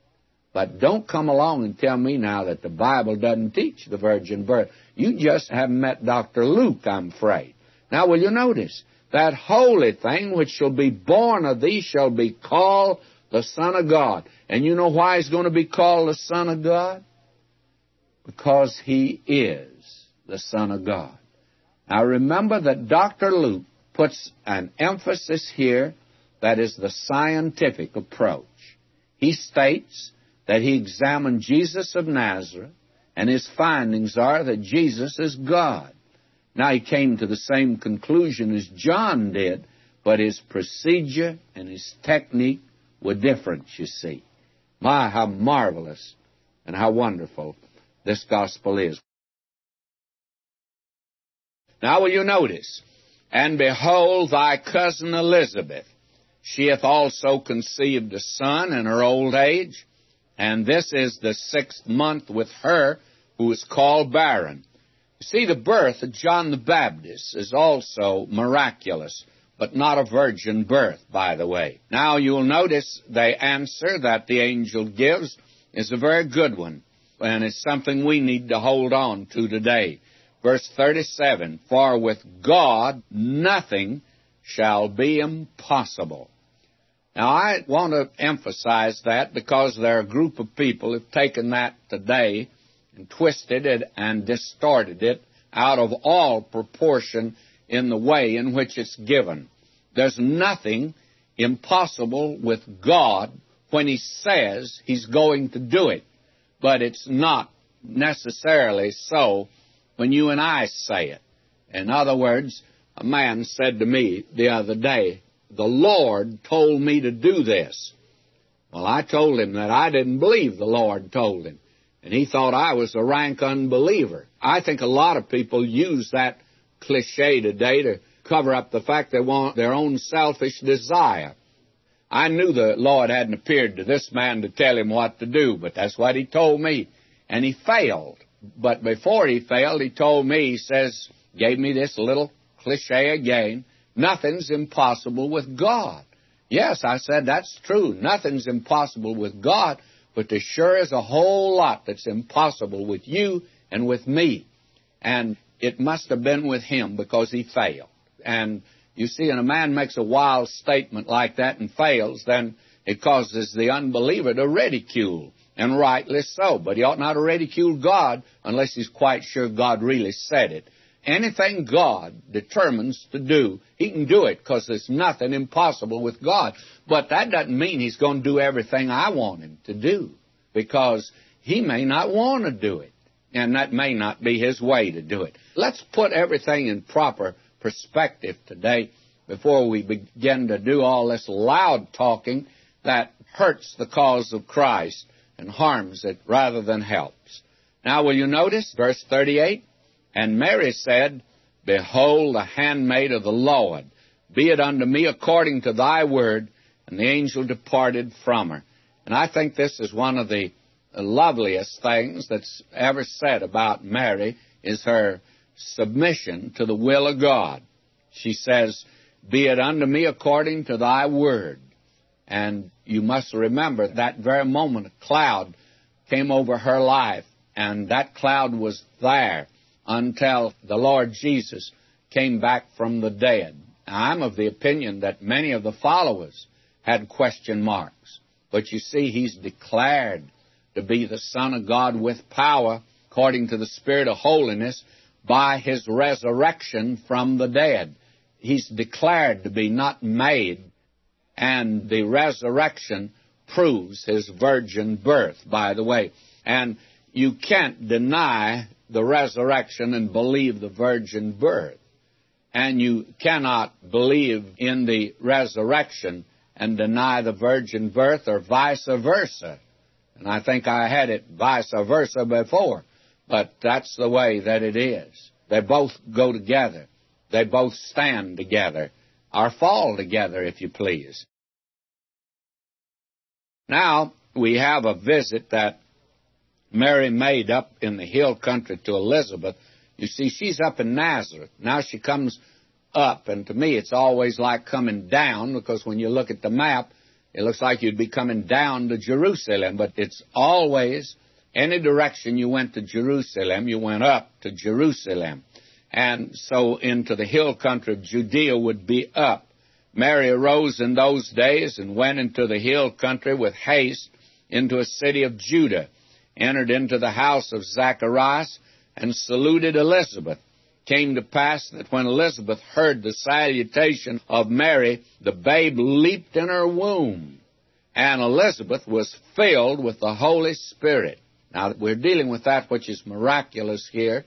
But don't come along and tell me now that the Bible doesn't teach the virgin birth. You just haven't met Dr. Luke, I'm afraid. Now, will you notice? That holy thing which shall be born of thee shall be called the Son of God. And you know why he's going to be called the Son of God? Because he is the Son of God. Now remember that Dr. Luke puts an emphasis here that is the scientific approach. He states that he examined Jesus of Nazareth, and his findings are that Jesus is God. Now he came to the same conclusion as John did, but his procedure and his technique were different, you see. My, how marvelous and how wonderful this gospel is. Now will you notice, and behold thy cousin Elizabeth, she hath also conceived a son in her old age, and this is the sixth month with her who is called barren. See, the birth of John the Baptist is also miraculous but not a virgin birth, by the way. Now you'll notice the answer that the angel gives is a very good one, and it's something we need to hold on to today. Verse 37, For with God nothing shall be impossible. Now I want to emphasize that because there are a group of people who've taken that today and twisted it and distorted it out of all proportion in the way in which it's given. There's nothing impossible with God when He says He's going to do it. But it's not necessarily so when you and I say it. In other words, a man said to me the other day, The Lord told me to do this. Well, I told him that I didn't believe the Lord told him. And he thought I was a rank unbeliever. I think a lot of people use that cliche today to cover up the fact they want their own selfish desire. I knew the Lord hadn't appeared to this man to tell him what to do, but that's what he told me. And he failed. But before he failed, he told me, he says, gave me this little cliche again, nothing's impossible with God. Yes, I said, that's true. Nothing's impossible with God, but there sure is a whole lot that's impossible with you and with me. And it must have been with him because he failed. And you see, when a man makes a wild statement like that and fails, then it causes the unbeliever to ridicule, and rightly so. But he ought not to ridicule God unless he's quite sure God really said it. Anything God determines to do, he can do it because there's nothing impossible with God. But that doesn't mean he's going to do everything I want him to do because he may not want to do it. And that may not be his way to do it. Let's put everything in proper perspective today before we begin to do all this loud talking that hurts the cause of Christ and harms it rather than helps. Now, will you notice verse 38? And Mary said, Behold, the handmaid of the Lord, be it unto me according to thy word. And the angel departed from her. And I think this is one of the loveliest things that's ever said about Mary is her submission to the will of God. She says, Be it unto me according to thy word. And you must remember that very moment a cloud came over her life, and that cloud was there until the Lord Jesus came back from the dead. Now, I'm of the opinion that many of the followers had question marks. But you see, he's declared to be the Son of God with power, according to the Spirit of holiness, by his resurrection from the dead. He's declared to be not made, and the resurrection proves his virgin birth, by the way. And you can't deny the resurrection and believe the virgin birth. And you cannot believe in the resurrection and deny the virgin birth or vice versa. And I think I had it vice versa before, but that's the way that it is. They both go together. They both stand together, or fall together, if you please. Now, we have a visit that Mary made up in the hill country to Elizabeth. You see, she's up in Nazareth. Now she comes up, and to me it's always like coming down because when you look at the map, it looks like you'd be coming down to Jerusalem, but it's always any direction you went to Jerusalem, you went up to Jerusalem. And so into the hill country of Judea would be up. Mary arose in those days and went into the hill country with haste into a city of Judah, entered into the house of Zacharias, and saluted Elizabeth came to pass that when Elizabeth heard the salutation of Mary, the babe leaped in her womb, and Elizabeth was filled with the Holy Spirit. Now, we're dealing with that which is miraculous here.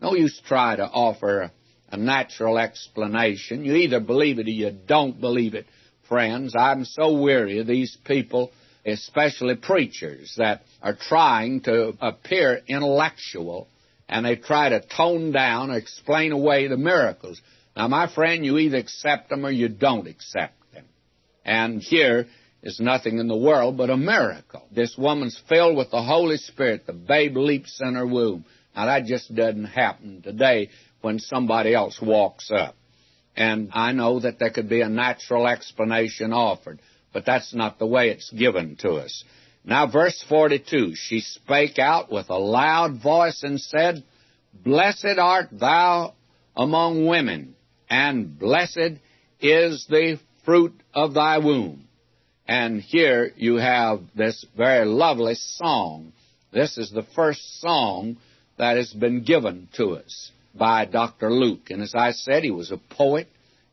No use try to offer a natural explanation. You either believe it or you don't believe it, friends. I'm so weary of these people, especially preachers, that are trying to appear intellectual and they try to tone down or explain away the miracles. Now, my friend, you either accept them or you don't accept them. And here is nothing in the world but a miracle. This woman's filled with the Holy Spirit. The babe leaps in her womb. Now, that just doesn't happen today when somebody else walks up. And I know that there could be a natural explanation offered, but that's not the way it's given to us. Now, verse 42 She spake out with a loud voice and said, Blessed art thou among women, and blessed is the fruit of thy womb. And here you have this very lovely song. This is the first song that has been given to us by Dr. Luke. And as I said, he was a poet.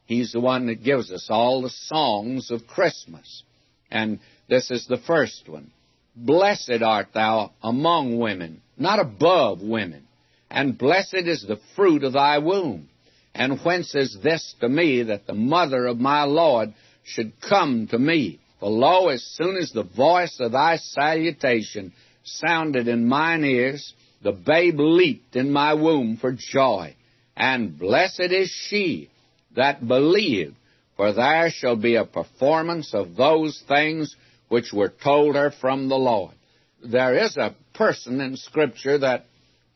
He's the one that gives us all the songs of Christmas. And this is the first one. Blessed art thou among women, not above women, and blessed is the fruit of thy womb. And whence is this to me that the mother of my Lord should come to me? For lo, as soon as the voice of thy salutation sounded in mine ears, the babe leaped in my womb for joy. And blessed is she that believed, for there shall be a performance of those things which were told her from the Lord. There is a person in Scripture that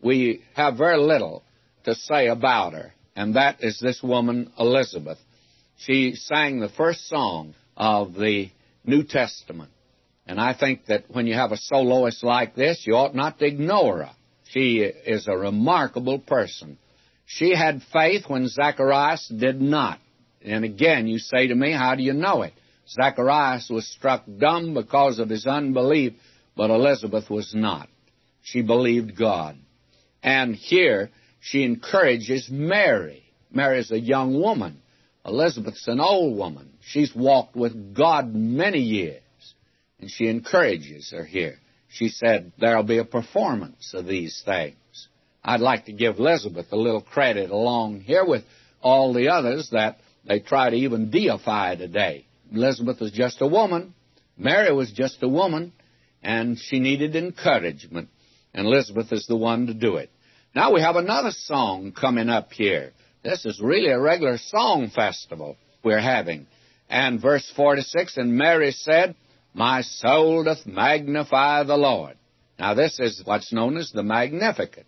we have very little to say about her, and that is this woman, Elizabeth. She sang the first song of the New Testament. And I think that when you have a soloist like this, you ought not to ignore her. She is a remarkable person. She had faith when Zacharias did not. And again, you say to me, how do you know it? Zacharias was struck dumb because of his unbelief, but Elizabeth was not. She believed God. And here she encourages Mary. Mary is a young woman. Elizabeth's an old woman. She's walked with God many years. And she encourages her here. She said, There'll be a performance of these things. I'd like to give Elizabeth a little credit along here with all the others that they try to even deify today. Elizabeth was just a woman. Mary was just a woman, and she needed encouragement. And Elizabeth is the one to do it. Now we have another song coming up here. This is really a regular song festival we're having. And verse 46, and Mary said, My soul doth magnify the Lord. Now this is what's known as the Magnificat.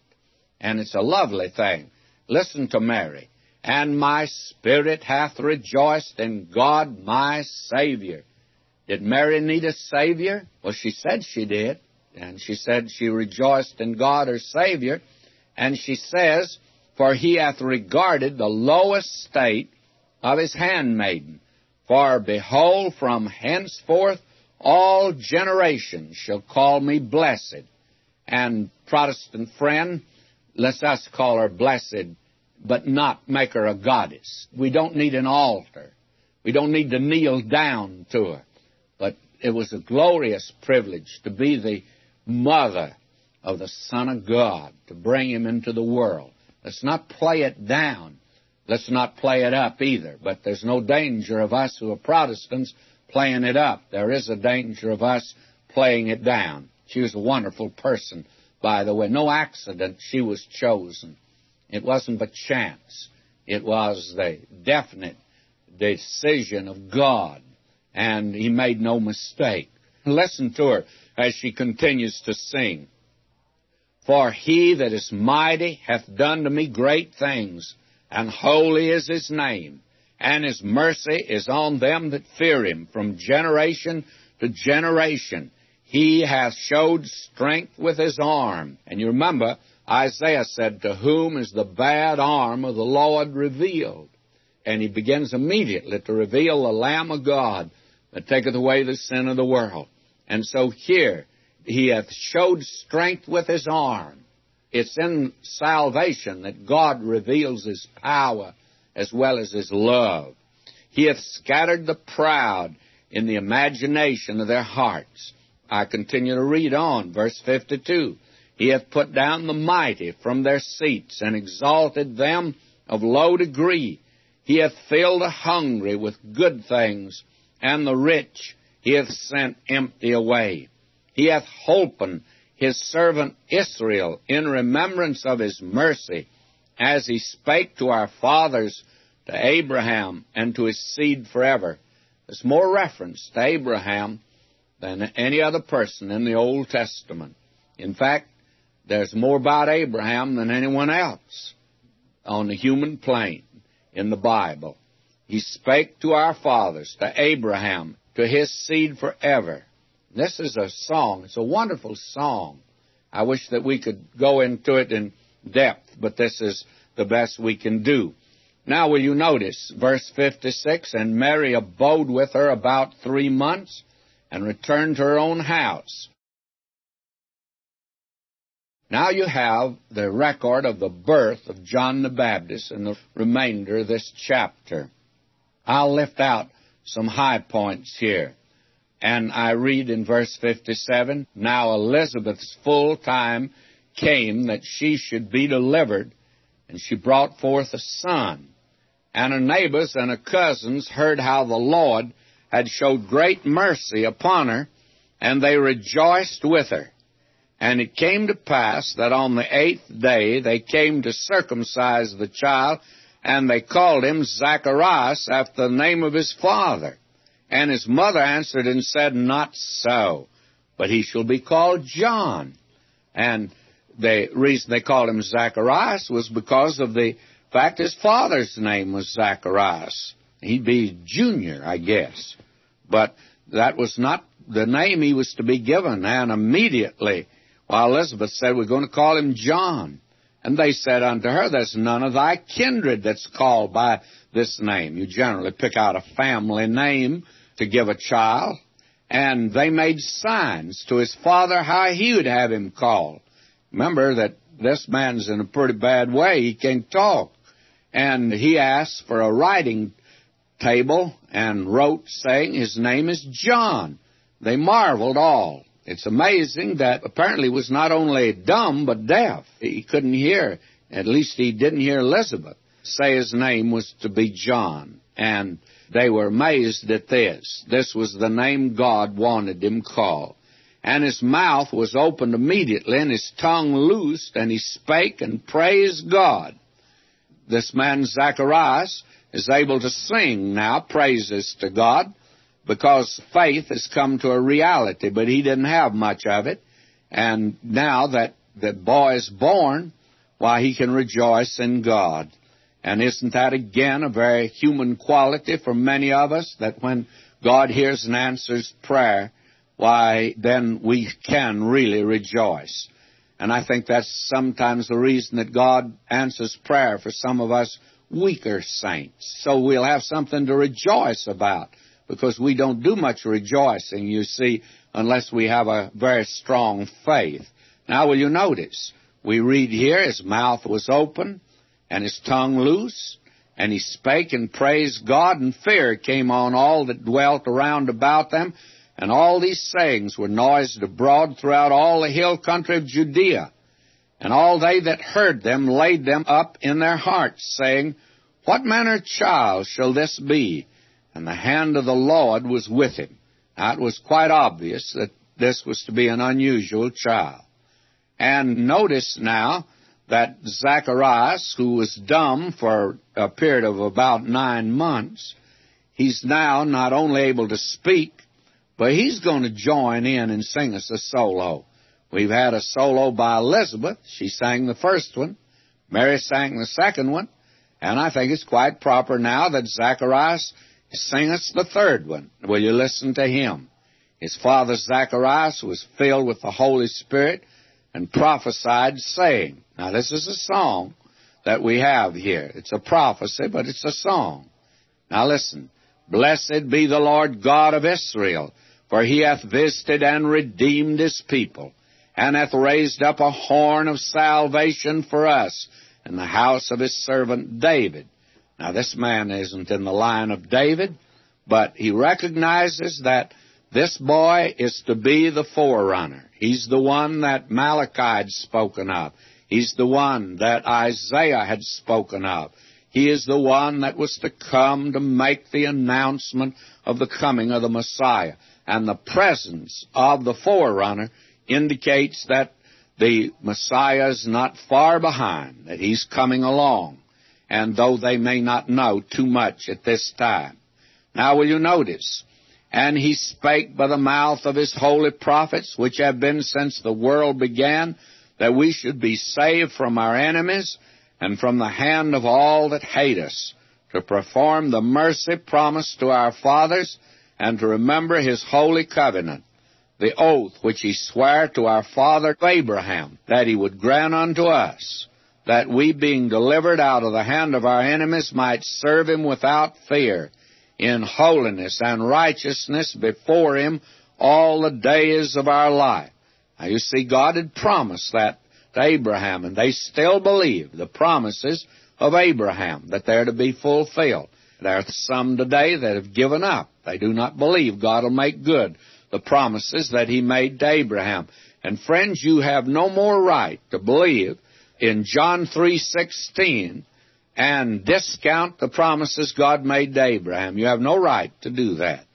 And it's a lovely thing Listen to Mary. And my spirit hath rejoiced in God my Savior. Did Mary need a Savior? Well, she said she did. And she said she rejoiced in God her Savior. And she says, For he hath regarded the lowest state of his handmaiden. For behold, from henceforth all generations shall call me blessed. And Protestant friend, let us call her blessed, but not make her a goddess. We don't need an altar. We don't need to kneel down to her. But it was a glorious privilege to be the mother of the Son of God, to bring him into the world. Let's not play it down. Let's not play it up either. But there's no danger of us who are Protestants playing it up. There is a danger of us playing it down. She was a wonderful person, by the way. No accident she was chosen. It wasn't but chance. It was the definite decision of God, and He made no mistake. Listen to her as she continues to sing. For He that is mighty hath done to me great things, and holy is His name and his mercy is on them that fear him from generation to generation. He hath showed strength with his arm. And you remember, Isaiah said, To whom is the bad arm of the Lord revealed? And he begins immediately to reveal the Lamb of God that taketh away the sin of the world. And so here, he hath showed strength with his arm. It's in salvation that God reveals his power as well as his love. He hath scattered the proud in the imagination of their hearts. I continue to read on, verse 52. He hath put down the mighty from their seats and exalted them of low degree. He hath filled the hungry with good things, and the rich he hath sent empty away. He hath holpen his servant Israel in remembrance of his mercy, as he spake to our fathers to Abraham and to his seed forever. There's more reference to Abraham than any other person in the Old Testament. In fact, there's more about Abraham than anyone else on the human plane in the Bible. He spake to our fathers, to Abraham, to his seed forever. This is a song. It's a wonderful song. I wish that we could go into it in depth, but this is the best we can do. Now, will you notice verse 56? And Mary abode with her about three months and returned to her own house. Now you have the record of the birth of John the Baptist in the remainder of this chapter. I'll lift out some high points here. And I read in verse 57 Now Elizabeth's full time came that she should be delivered, and she brought forth a son and her neighbors and her cousins heard how the Lord had showed great mercy upon her, and they rejoiced with her. And it came to pass that on the eighth day they came to circumcise the child, and they called him Zacharias after the name of his father. And his mother answered and said, Not so, but he shall be called John. And the reason they called him Zacharias was because of the fact, his father's name was Zacharias. He'd be junior, I guess. But that was not the name he was to be given. And immediately, while Elizabeth said, We're going to call him John. And they said unto her, There's none of thy kindred that's called by this name. You generally pick out a family name to give a child. And they made signs to his father how he would have him called. Remember that this man's in a pretty bad way. He can't talk and he asked for a writing table and wrote saying his name is John. They marveled all. It's amazing that apparently was not only dumb but deaf. He couldn't hear. At least he didn't hear Elizabeth say his name was to be John. And they were amazed at this. This was the name God wanted him called. And his mouth was opened immediately and his tongue loosed and he spake and praised God this man Zacharias is able to sing now praises to God because faith has come to a reality, but he didn't have much of it. And now that the boy is born, why he can rejoice in God. And isn't that again a very human quality for many of us that when God hears and answers prayer, why then we can really rejoice. And I think that's sometimes the reason that God answers prayer for some of us weaker saints. So we'll have something to rejoice about because we don't do much rejoicing, you see, unless we have a very strong faith. Now, will you notice? We read here his mouth was open and his tongue loose, and he spake and praised God, and fear came on all that dwelt around about them, and all these sayings were noised abroad throughout all the hill country of Judea. And all they that heard them laid them up in their hearts, saying, What manner of child shall this be? And the hand of the Lord was with him. Now it was quite obvious that this was to be an unusual child. And notice now that Zacharias, who was dumb for a period of about nine months, he's now not only able to speak, but he's going to join in and sing us a solo. We've had a solo by Elizabeth. She sang the first one. Mary sang the second one. And I think it's quite proper now that Zacharias sing us the third one. Will you listen to him? His father Zacharias was filled with the Holy Spirit and prophesied, saying, Now, this is a song that we have here. It's a prophecy, but it's a song. Now, listen. Blessed be the Lord God of Israel, for he hath visited and redeemed his people, and hath raised up a horn of salvation for us in the house of his servant David. Now, this man isn't in the line of David, but he recognizes that this boy is to be the forerunner. He's the one that Malachi had spoken of. He's the one that Isaiah had spoken of. He is the one that was to come to make the announcement of the coming of the Messiah. And the presence of the forerunner indicates that the Messiah is not far behind, that he's coming along. And though they may not know too much at this time. Now will you notice, and he spake by the mouth of his holy prophets, which have been since the world began, that we should be saved from our enemies and from the hand of all that hate us, to perform the mercy promised to our fathers, and to remember his holy covenant, the oath which he sware to our father Abraham, that he would grant unto us, that we being delivered out of the hand of our enemies might serve him without fear, in holiness and righteousness before Him all the days of our life. Now you see, God had promised that to Abraham, and they still believe the promises of Abraham, that they're to be fulfilled. There are some today that have given up. They do not believe God will make good the promises that He made to Abraham. And friends, you have no more right to believe in John 3.16 and discount the promises God made to Abraham. You have no right to do that.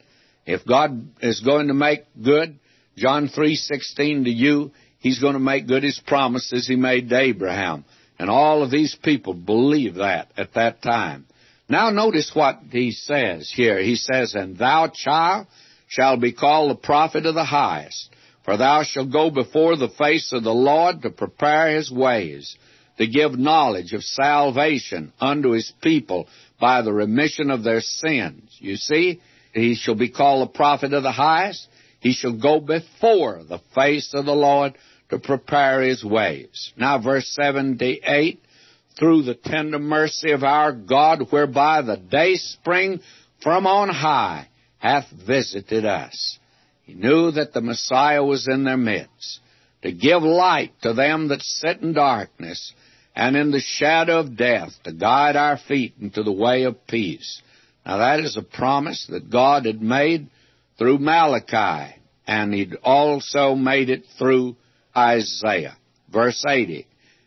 If God is going to make good John 3:16 to you, he's going to make good his promises he made to Abraham. And all of these people believe that at that time. Now notice what he says here. He says, "And thou, child, shall be called the prophet of the highest, for thou shalt go before the face of the Lord to prepare his ways." to give knowledge of salvation unto his people by the remission of their sins. You see, he shall be called the prophet of the highest. He shall go before the face of the Lord to prepare his ways. Now, verse 78 through the tender mercy of our God, whereby the day spring from on high hath visited us. He knew that the Messiah was in their midst, to give light to them that sit in darkness, and in the shadow of death to guide our feet into the way of peace. Now that is a promise that God had made through Malachi, and He'd also made it through Isaiah. Verse 80.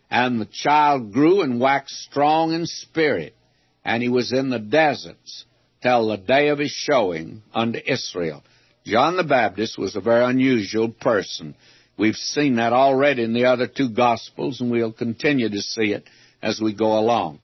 And the child grew and waxed strong in spirit, and he was in the deserts till the day of his showing unto Israel. John the Baptist was a very unusual person. We've seen that already in the other two Gospels, and we'll continue to see it as we go along.